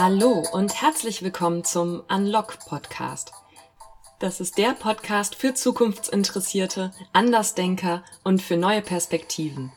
Hallo und herzlich willkommen zum Unlock Podcast. Das ist der Podcast für Zukunftsinteressierte, Andersdenker und für neue Perspektiven.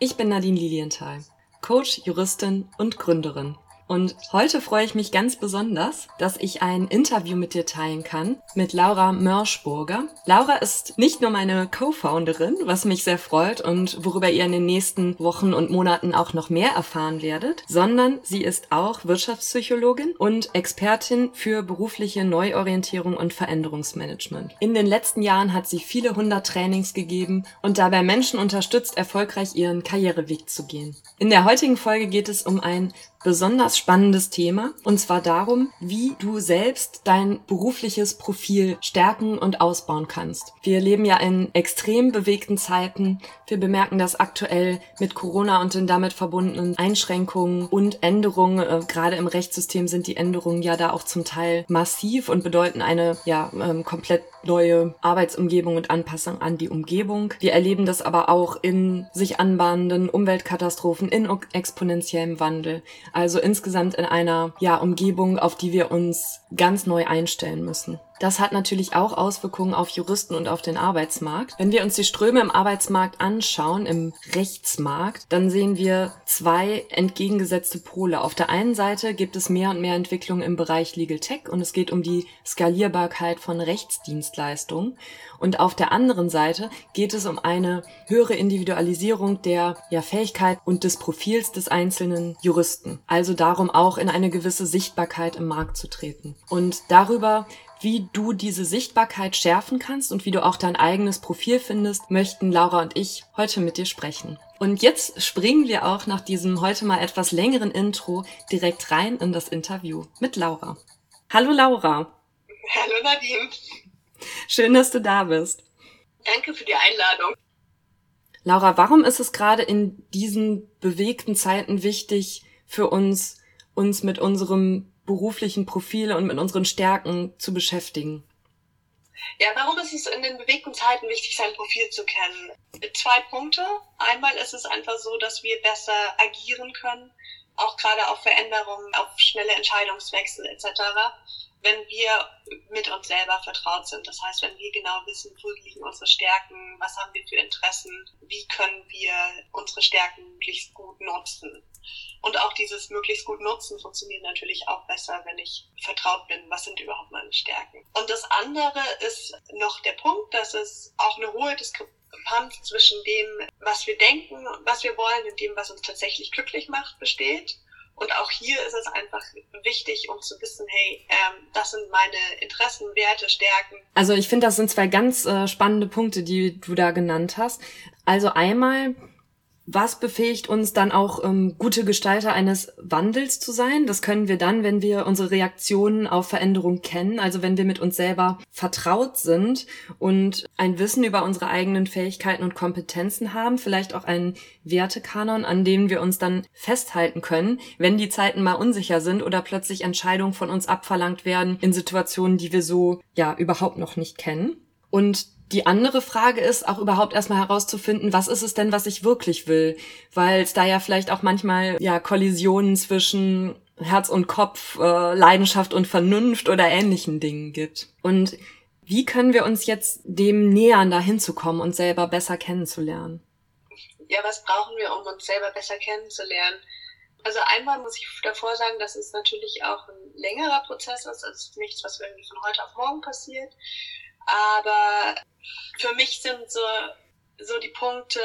Ich bin Nadine Lilienthal, Coach, Juristin und Gründerin. Und heute freue ich mich ganz besonders, dass ich ein Interview mit dir teilen kann mit Laura Mörschburger. Laura ist nicht nur meine Co-Founderin, was mich sehr freut und worüber ihr in den nächsten Wochen und Monaten auch noch mehr erfahren werdet, sondern sie ist auch Wirtschaftspsychologin und Expertin für berufliche Neuorientierung und Veränderungsmanagement. In den letzten Jahren hat sie viele hundert Trainings gegeben und dabei Menschen unterstützt, erfolgreich ihren Karriereweg zu gehen. In der heutigen Folge geht es um ein besonders spannendes Thema. Und zwar darum, wie du selbst dein berufliches Profil stärken und ausbauen kannst. Wir leben ja in extrem bewegten Zeiten. Wir bemerken das aktuell mit Corona und den damit verbundenen Einschränkungen und Änderungen. Äh, gerade im Rechtssystem sind die Änderungen ja da auch zum Teil massiv und bedeuten eine ja ähm, komplett neue Arbeitsumgebung und Anpassung an die Umgebung. Wir erleben das aber auch in sich anbahnenden Umweltkatastrophen, in exponentiellem Wandel. Also insgesamt in einer ja, Umgebung, auf die wir uns ganz neu einstellen müssen. Das hat natürlich auch Auswirkungen auf Juristen und auf den Arbeitsmarkt. Wenn wir uns die Ströme im Arbeitsmarkt anschauen, im Rechtsmarkt, dann sehen wir zwei entgegengesetzte Pole. Auf der einen Seite gibt es mehr und mehr Entwicklungen im Bereich Legal Tech und es geht um die Skalierbarkeit von Rechtsdienstleistungen. Und auf der anderen Seite geht es um eine höhere Individualisierung der ja, Fähigkeit und des Profils des einzelnen Juristen. Also darum auch in eine gewisse Sichtbarkeit im Markt zu treten. Und darüber wie du diese Sichtbarkeit schärfen kannst und wie du auch dein eigenes Profil findest, möchten Laura und ich heute mit dir sprechen. Und jetzt springen wir auch nach diesem heute mal etwas längeren Intro direkt rein in das Interview mit Laura. Hallo Laura. Hallo Nadine. Schön, dass du da bist. Danke für die Einladung. Laura, warum ist es gerade in diesen bewegten Zeiten wichtig für uns, uns mit unserem beruflichen Profile und mit unseren Stärken zu beschäftigen? Ja, warum ist es in den bewegten Zeiten wichtig, sein Profil zu kennen? Zwei Punkte. Einmal ist es einfach so, dass wir besser agieren können, auch gerade auf Veränderungen, auf schnelle Entscheidungswechsel etc., wenn wir mit uns selber vertraut sind. Das heißt, wenn wir genau wissen, wo liegen unsere Stärken, was haben wir für Interessen, wie können wir unsere Stärken möglichst gut nutzen. Und auch dieses möglichst gut nutzen funktioniert natürlich auch besser, wenn ich vertraut bin, was sind überhaupt meine Stärken. Und das andere ist noch der Punkt, dass es auch eine hohe Diskrepanz zwischen dem, was wir denken, was wir wollen und dem, was uns tatsächlich glücklich macht, besteht. Und auch hier ist es einfach wichtig, um zu wissen, hey, ähm, das sind meine Interessen, Werte, Stärken. Also ich finde, das sind zwei ganz äh, spannende Punkte, die du da genannt hast. Also einmal was befähigt uns dann auch, ähm, gute Gestalter eines Wandels zu sein? Das können wir dann, wenn wir unsere Reaktionen auf Veränderung kennen, also wenn wir mit uns selber vertraut sind und ein Wissen über unsere eigenen Fähigkeiten und Kompetenzen haben, vielleicht auch einen Wertekanon, an dem wir uns dann festhalten können, wenn die Zeiten mal unsicher sind oder plötzlich Entscheidungen von uns abverlangt werden in Situationen, die wir so ja überhaupt noch nicht kennen. Und die andere Frage ist auch überhaupt erstmal herauszufinden, was ist es denn, was ich wirklich will? Weil es da ja vielleicht auch manchmal ja Kollisionen zwischen Herz und Kopf, äh, Leidenschaft und Vernunft oder ähnlichen Dingen gibt. Und wie können wir uns jetzt dem nähern, da hinzukommen und selber besser kennenzulernen? Ja, was brauchen wir, um uns selber besser kennenzulernen? Also einmal muss ich davor sagen, dass es natürlich auch ein längerer Prozess ist. Es ist nichts, was irgendwie von heute auf morgen passiert. Aber für mich sind so, so die Punkte,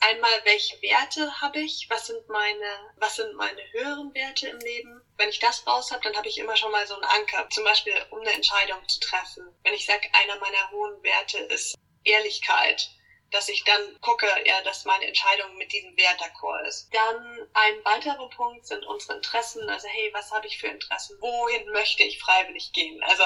einmal, welche Werte habe ich? Was sind meine, was sind meine höheren Werte im Leben? Wenn ich das raus habe, dann habe ich immer schon mal so einen Anker, zum Beispiel um eine Entscheidung zu treffen. Wenn ich sage, einer meiner hohen Werte ist Ehrlichkeit, dass ich dann gucke, ja, dass meine Entscheidung mit diesem Wert d'accord ist. Dann ein weiterer Punkt sind unsere Interessen. Also hey, was habe ich für Interessen? Wohin möchte ich freiwillig gehen? Also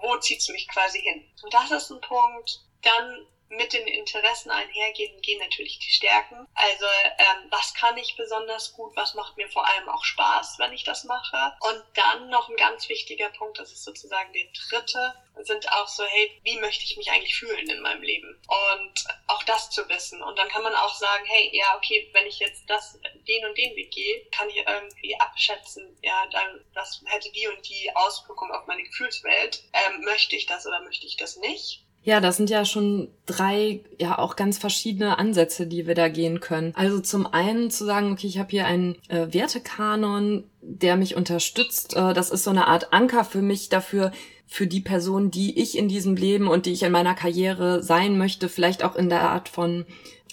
wo zieht es mich quasi hin? Und das ist ein Punkt. Dann mit den Interessen einhergehen, gehen natürlich die Stärken. Also ähm, was kann ich besonders gut, was macht mir vor allem auch Spaß, wenn ich das mache. Und dann noch ein ganz wichtiger Punkt, das ist sozusagen der dritte, sind auch so, hey, wie möchte ich mich eigentlich fühlen in meinem Leben? Und auch das zu wissen. Und dann kann man auch sagen, hey, ja, okay, wenn ich jetzt das, den und den Weg gehe, kann ich irgendwie abschätzen, ja, dann, das hätte die und die Auswirkung auf meine Gefühlswelt. Ähm, möchte ich das oder möchte ich das nicht? Ja, das sind ja schon drei, ja auch ganz verschiedene Ansätze, die wir da gehen können. Also zum einen zu sagen, okay, ich habe hier einen äh, Wertekanon, der mich unterstützt. Äh, das ist so eine Art Anker für mich dafür, für die Person, die ich in diesem Leben und die ich in meiner Karriere sein möchte, vielleicht auch in der Art von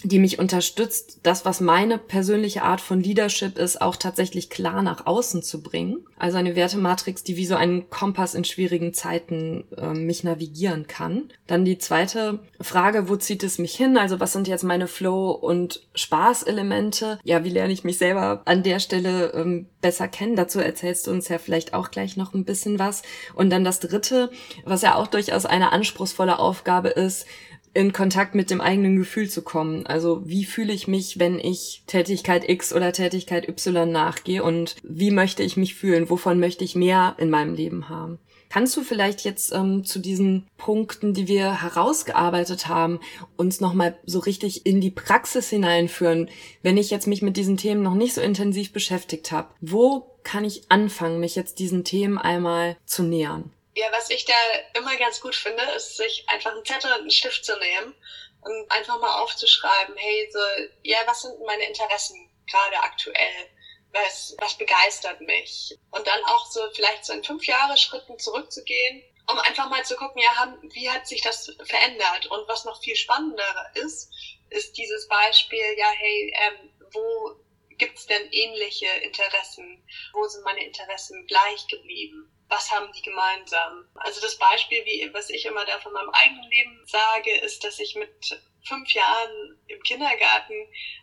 die mich unterstützt, das, was meine persönliche Art von Leadership ist, auch tatsächlich klar nach außen zu bringen. Also eine Wertematrix, die wie so ein Kompass in schwierigen Zeiten äh, mich navigieren kann. Dann die zweite Frage, wo zieht es mich hin? Also was sind jetzt meine Flow- und Spaßelemente? Ja, wie lerne ich mich selber an der Stelle ähm, besser kennen? Dazu erzählst du uns ja vielleicht auch gleich noch ein bisschen was. Und dann das dritte, was ja auch durchaus eine anspruchsvolle Aufgabe ist, in Kontakt mit dem eigenen Gefühl zu kommen. Also wie fühle ich mich, wenn ich Tätigkeit X oder Tätigkeit Y nachgehe und wie möchte ich mich fühlen? Wovon möchte ich mehr in meinem Leben haben? Kannst du vielleicht jetzt ähm, zu diesen Punkten, die wir herausgearbeitet haben, uns nochmal so richtig in die Praxis hineinführen, wenn ich jetzt mich mit diesen Themen noch nicht so intensiv beschäftigt habe? Wo kann ich anfangen, mich jetzt diesen Themen einmal zu nähern? Ja, was ich da immer ganz gut finde, ist, sich einfach einen Zettel und einen Stift zu nehmen und einfach mal aufzuschreiben, hey, so, ja, was sind meine Interessen gerade aktuell? Was, was begeistert mich? Und dann auch so vielleicht so in fünf Jahre Schritten zurückzugehen, um einfach mal zu gucken, ja, wie hat sich das verändert? Und was noch viel spannender ist, ist dieses Beispiel, ja, hey, ähm, wo gibt's denn ähnliche Interessen? Wo sind meine Interessen gleich geblieben? Was haben die gemeinsam? Also das Beispiel, wie, was ich immer da von meinem eigenen Leben sage, ist, dass ich mit fünf Jahren im Kindergarten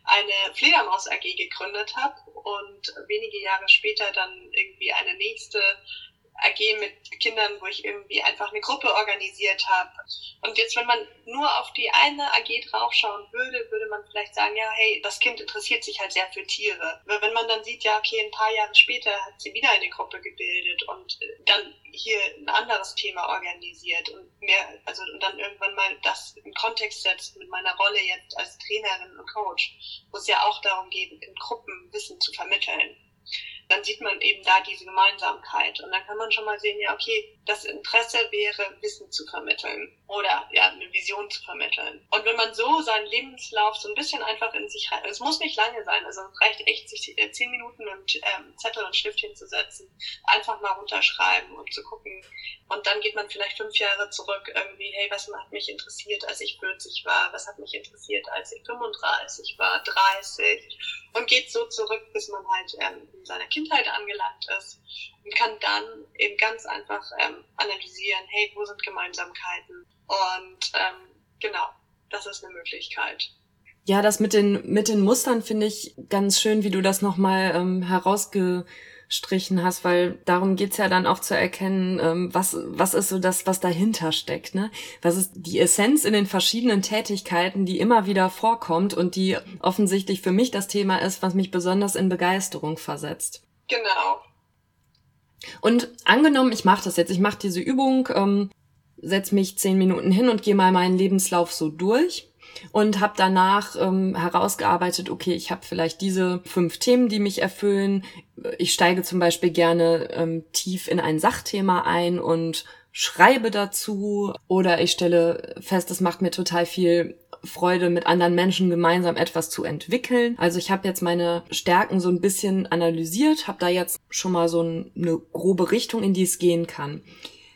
eine Fledermaus AG gegründet habe und wenige Jahre später dann irgendwie eine nächste AG mit Kindern, wo ich irgendwie einfach eine Gruppe organisiert habe. Und jetzt, wenn man nur auf die eine AG draufschauen würde, würde man vielleicht sagen, ja, hey, das Kind interessiert sich halt sehr für Tiere. Aber wenn man dann sieht, ja, okay, ein paar Jahre später hat sie wieder eine Gruppe gebildet und dann hier ein anderes Thema organisiert und mehr, also und dann irgendwann mal das in Kontext setzt mit meiner Rolle jetzt als Trainerin und Coach, wo es ja auch darum geht, in Gruppen Wissen zu vermitteln dann sieht man eben da diese Gemeinsamkeit. Und dann kann man schon mal sehen, ja, okay, das Interesse wäre, Wissen zu vermitteln oder ja, eine Vision zu vermitteln. Und wenn man so seinen Lebenslauf so ein bisschen einfach in sich rein, es muss nicht lange sein, also es reicht echt, sich äh, zehn Minuten und ähm, Zettel und Stift hinzusetzen, einfach mal runterschreiben und zu gucken. Und dann geht man vielleicht fünf Jahre zurück, irgendwie, hey, was hat mich interessiert, als ich 40 war? Was hat mich interessiert, als ich 35 war, 30? Und geht so zurück, bis man halt ähm, seiner Kindheit angelangt ist und kann dann eben ganz einfach ähm, analysieren, hey, wo sind Gemeinsamkeiten? Und ähm, genau, das ist eine Möglichkeit. Ja, das mit den, mit den Mustern finde ich ganz schön, wie du das nochmal ähm, herausgestrichen hast, weil darum geht's ja dann auch zu erkennen, ähm, was, was ist so das, was dahinter steckt. Ne? Was ist die Essenz in den verschiedenen Tätigkeiten, die immer wieder vorkommt und die offensichtlich für mich das Thema ist, was mich besonders in Begeisterung versetzt. Genau. Und angenommen, ich mache das jetzt, ich mache diese Übung, ähm, setze mich zehn Minuten hin und gehe mal meinen Lebenslauf so durch und habe danach ähm, herausgearbeitet, okay, ich habe vielleicht diese fünf Themen, die mich erfüllen. Ich steige zum Beispiel gerne ähm, tief in ein Sachthema ein und schreibe dazu oder ich stelle fest, es macht mir total viel Freude, mit anderen Menschen gemeinsam etwas zu entwickeln. Also ich habe jetzt meine Stärken so ein bisschen analysiert, habe da jetzt schon mal so eine grobe Richtung, in die es gehen kann.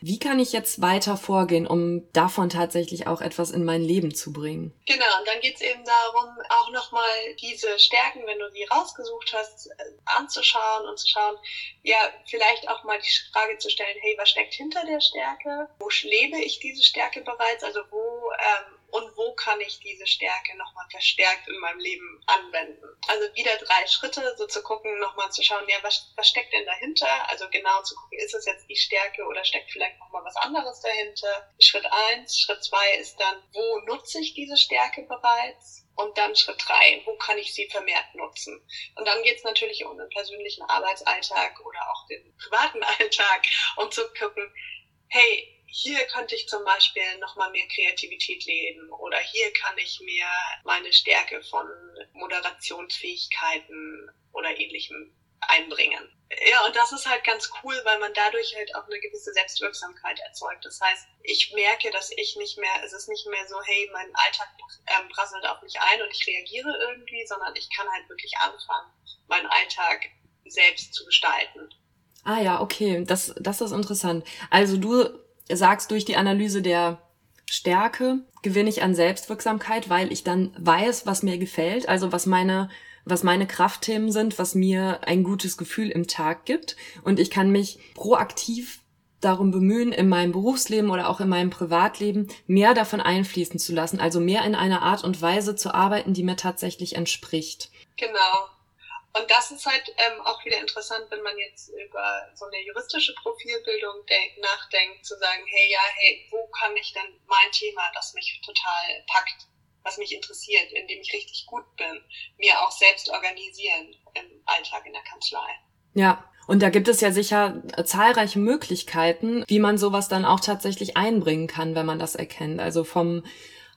Wie kann ich jetzt weiter vorgehen, um davon tatsächlich auch etwas in mein Leben zu bringen? Genau, und dann geht es eben darum, auch nochmal diese Stärken, wenn du sie rausgesucht hast, äh, anzuschauen und zu schauen, ja, vielleicht auch mal die Frage zu stellen, hey, was steckt hinter der Stärke? Wo lebe ich diese Stärke bereits? Also wo ähm, und wo kann ich diese Stärke nochmal verstärkt in meinem Leben anwenden. Also wieder drei Schritte, so zu gucken, nochmal zu schauen, ja, was, was steckt denn dahinter? Also genau zu gucken, ist es jetzt die Stärke oder steckt vielleicht nochmal was anderes dahinter? Schritt eins. Schritt zwei ist dann, wo nutze ich diese Stärke bereits? Und dann Schritt drei, wo kann ich sie vermehrt nutzen? Und dann geht es natürlich um den persönlichen Arbeitsalltag oder auch den privaten Alltag, um zu gucken, hey, hier könnte ich zum Beispiel nochmal mehr Kreativität leben oder hier kann ich mir meine Stärke von Moderationsfähigkeiten oder ähnlichem einbringen. Ja, und das ist halt ganz cool, weil man dadurch halt auch eine gewisse Selbstwirksamkeit erzeugt. Das heißt, ich merke, dass ich nicht mehr, es ist nicht mehr so, hey, mein Alltag ähm, prasselt auf mich ein und ich reagiere irgendwie, sondern ich kann halt wirklich anfangen, meinen Alltag selbst zu gestalten. Ah ja, okay, das, das ist interessant. Also du sagst, durch die Analyse der Stärke gewinne ich an Selbstwirksamkeit, weil ich dann weiß, was mir gefällt, also was meine was meine Kraftthemen sind, was mir ein gutes Gefühl im Tag gibt. Und ich kann mich proaktiv darum bemühen, in meinem Berufsleben oder auch in meinem Privatleben mehr davon einfließen zu lassen, also mehr in einer Art und Weise zu arbeiten, die mir tatsächlich entspricht. Genau. Und das ist halt ähm, auch wieder interessant, wenn man jetzt über so eine juristische Profilbildung nachdenkt, zu sagen, hey, ja, hey, wo kann ich denn mein Thema, das mich total packt, was mich interessiert, in dem ich richtig gut bin, mir auch selbst organisieren im Alltag in der Kanzlei. Ja, und da gibt es ja sicher zahlreiche Möglichkeiten, wie man sowas dann auch tatsächlich einbringen kann, wenn man das erkennt. Also vom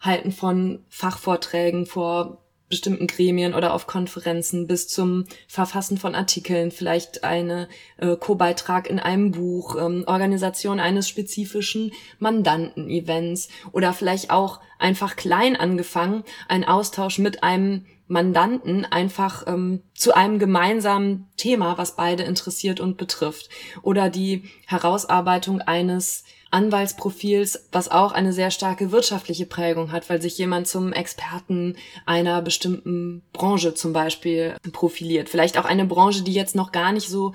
Halten von Fachvorträgen vor bestimmten Gremien oder auf Konferenzen bis zum Verfassen von Artikeln, vielleicht eine äh, Co-Beitrag in einem Buch, ähm, Organisation eines spezifischen Mandanten-Events oder vielleicht auch einfach klein angefangen, ein Austausch mit einem Mandanten einfach ähm, zu einem gemeinsamen Thema, was beide interessiert und betrifft. Oder die Herausarbeitung eines Anwaltsprofils, was auch eine sehr starke wirtschaftliche Prägung hat, weil sich jemand zum Experten einer bestimmten Branche zum Beispiel profiliert. Vielleicht auch eine Branche, die jetzt noch gar nicht so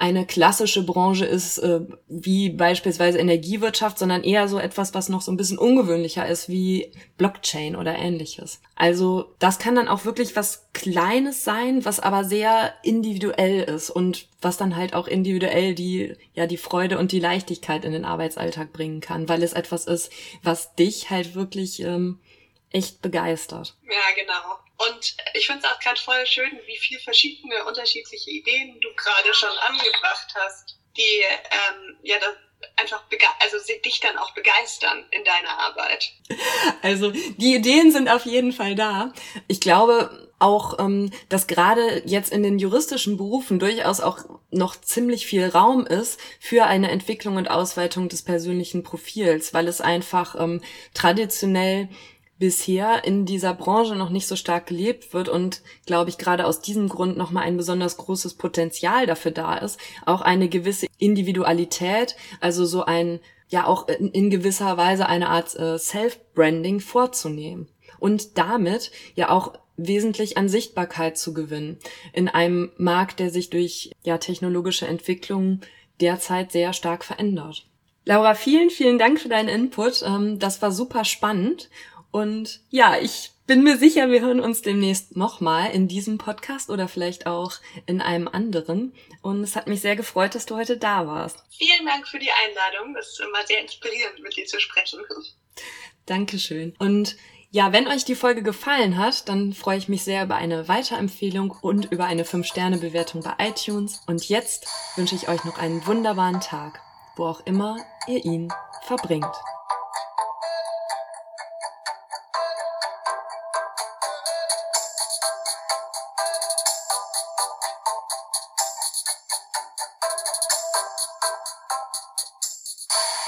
eine klassische Branche ist, äh, wie beispielsweise Energiewirtschaft, sondern eher so etwas, was noch so ein bisschen ungewöhnlicher ist, wie Blockchain oder ähnliches. Also das kann dann auch wirklich was Kleines sein, was aber sehr individuell ist und was dann halt auch individuell die, ja, die Freude und die Leichtigkeit in den Arbeitsalltag bringen kann, weil es etwas ist, was dich halt wirklich ähm, echt begeistert. Ja, genau. Und ich finde es auch gerade voll schön, wie viel verschiedene unterschiedliche Ideen du gerade schon angebracht hast, die ähm, ja das einfach also dich dann auch begeistern in deiner Arbeit. Also die Ideen sind auf jeden Fall da. Ich glaube auch, ähm, dass gerade jetzt in den juristischen Berufen durchaus auch noch ziemlich viel Raum ist für eine Entwicklung und Ausweitung des persönlichen Profils, weil es einfach ähm, traditionell bisher in dieser Branche noch nicht so stark gelebt wird und glaube ich gerade aus diesem Grund nochmal ein besonders großes Potenzial dafür da ist, auch eine gewisse Individualität, also so ein, ja auch in, in gewisser Weise eine Art äh, Self-Branding vorzunehmen und damit ja auch wesentlich an Sichtbarkeit zu gewinnen in einem Markt, der sich durch ja technologische Entwicklungen derzeit sehr stark verändert. Laura, vielen, vielen Dank für deinen Input. Ähm, das war super spannend und ja, ich bin mir sicher, wir hören uns demnächst nochmal in diesem Podcast oder vielleicht auch in einem anderen. Und es hat mich sehr gefreut, dass du heute da warst. Vielen Dank für die Einladung. Es ist immer sehr inspirierend, mit dir zu sprechen. Dankeschön. Und ja, wenn euch die Folge gefallen hat, dann freue ich mich sehr über eine Weiterempfehlung und über eine 5-Sterne-Bewertung bei iTunes. Und jetzt wünsche ich euch noch einen wunderbaren Tag, wo auch immer ihr ihn verbringt. you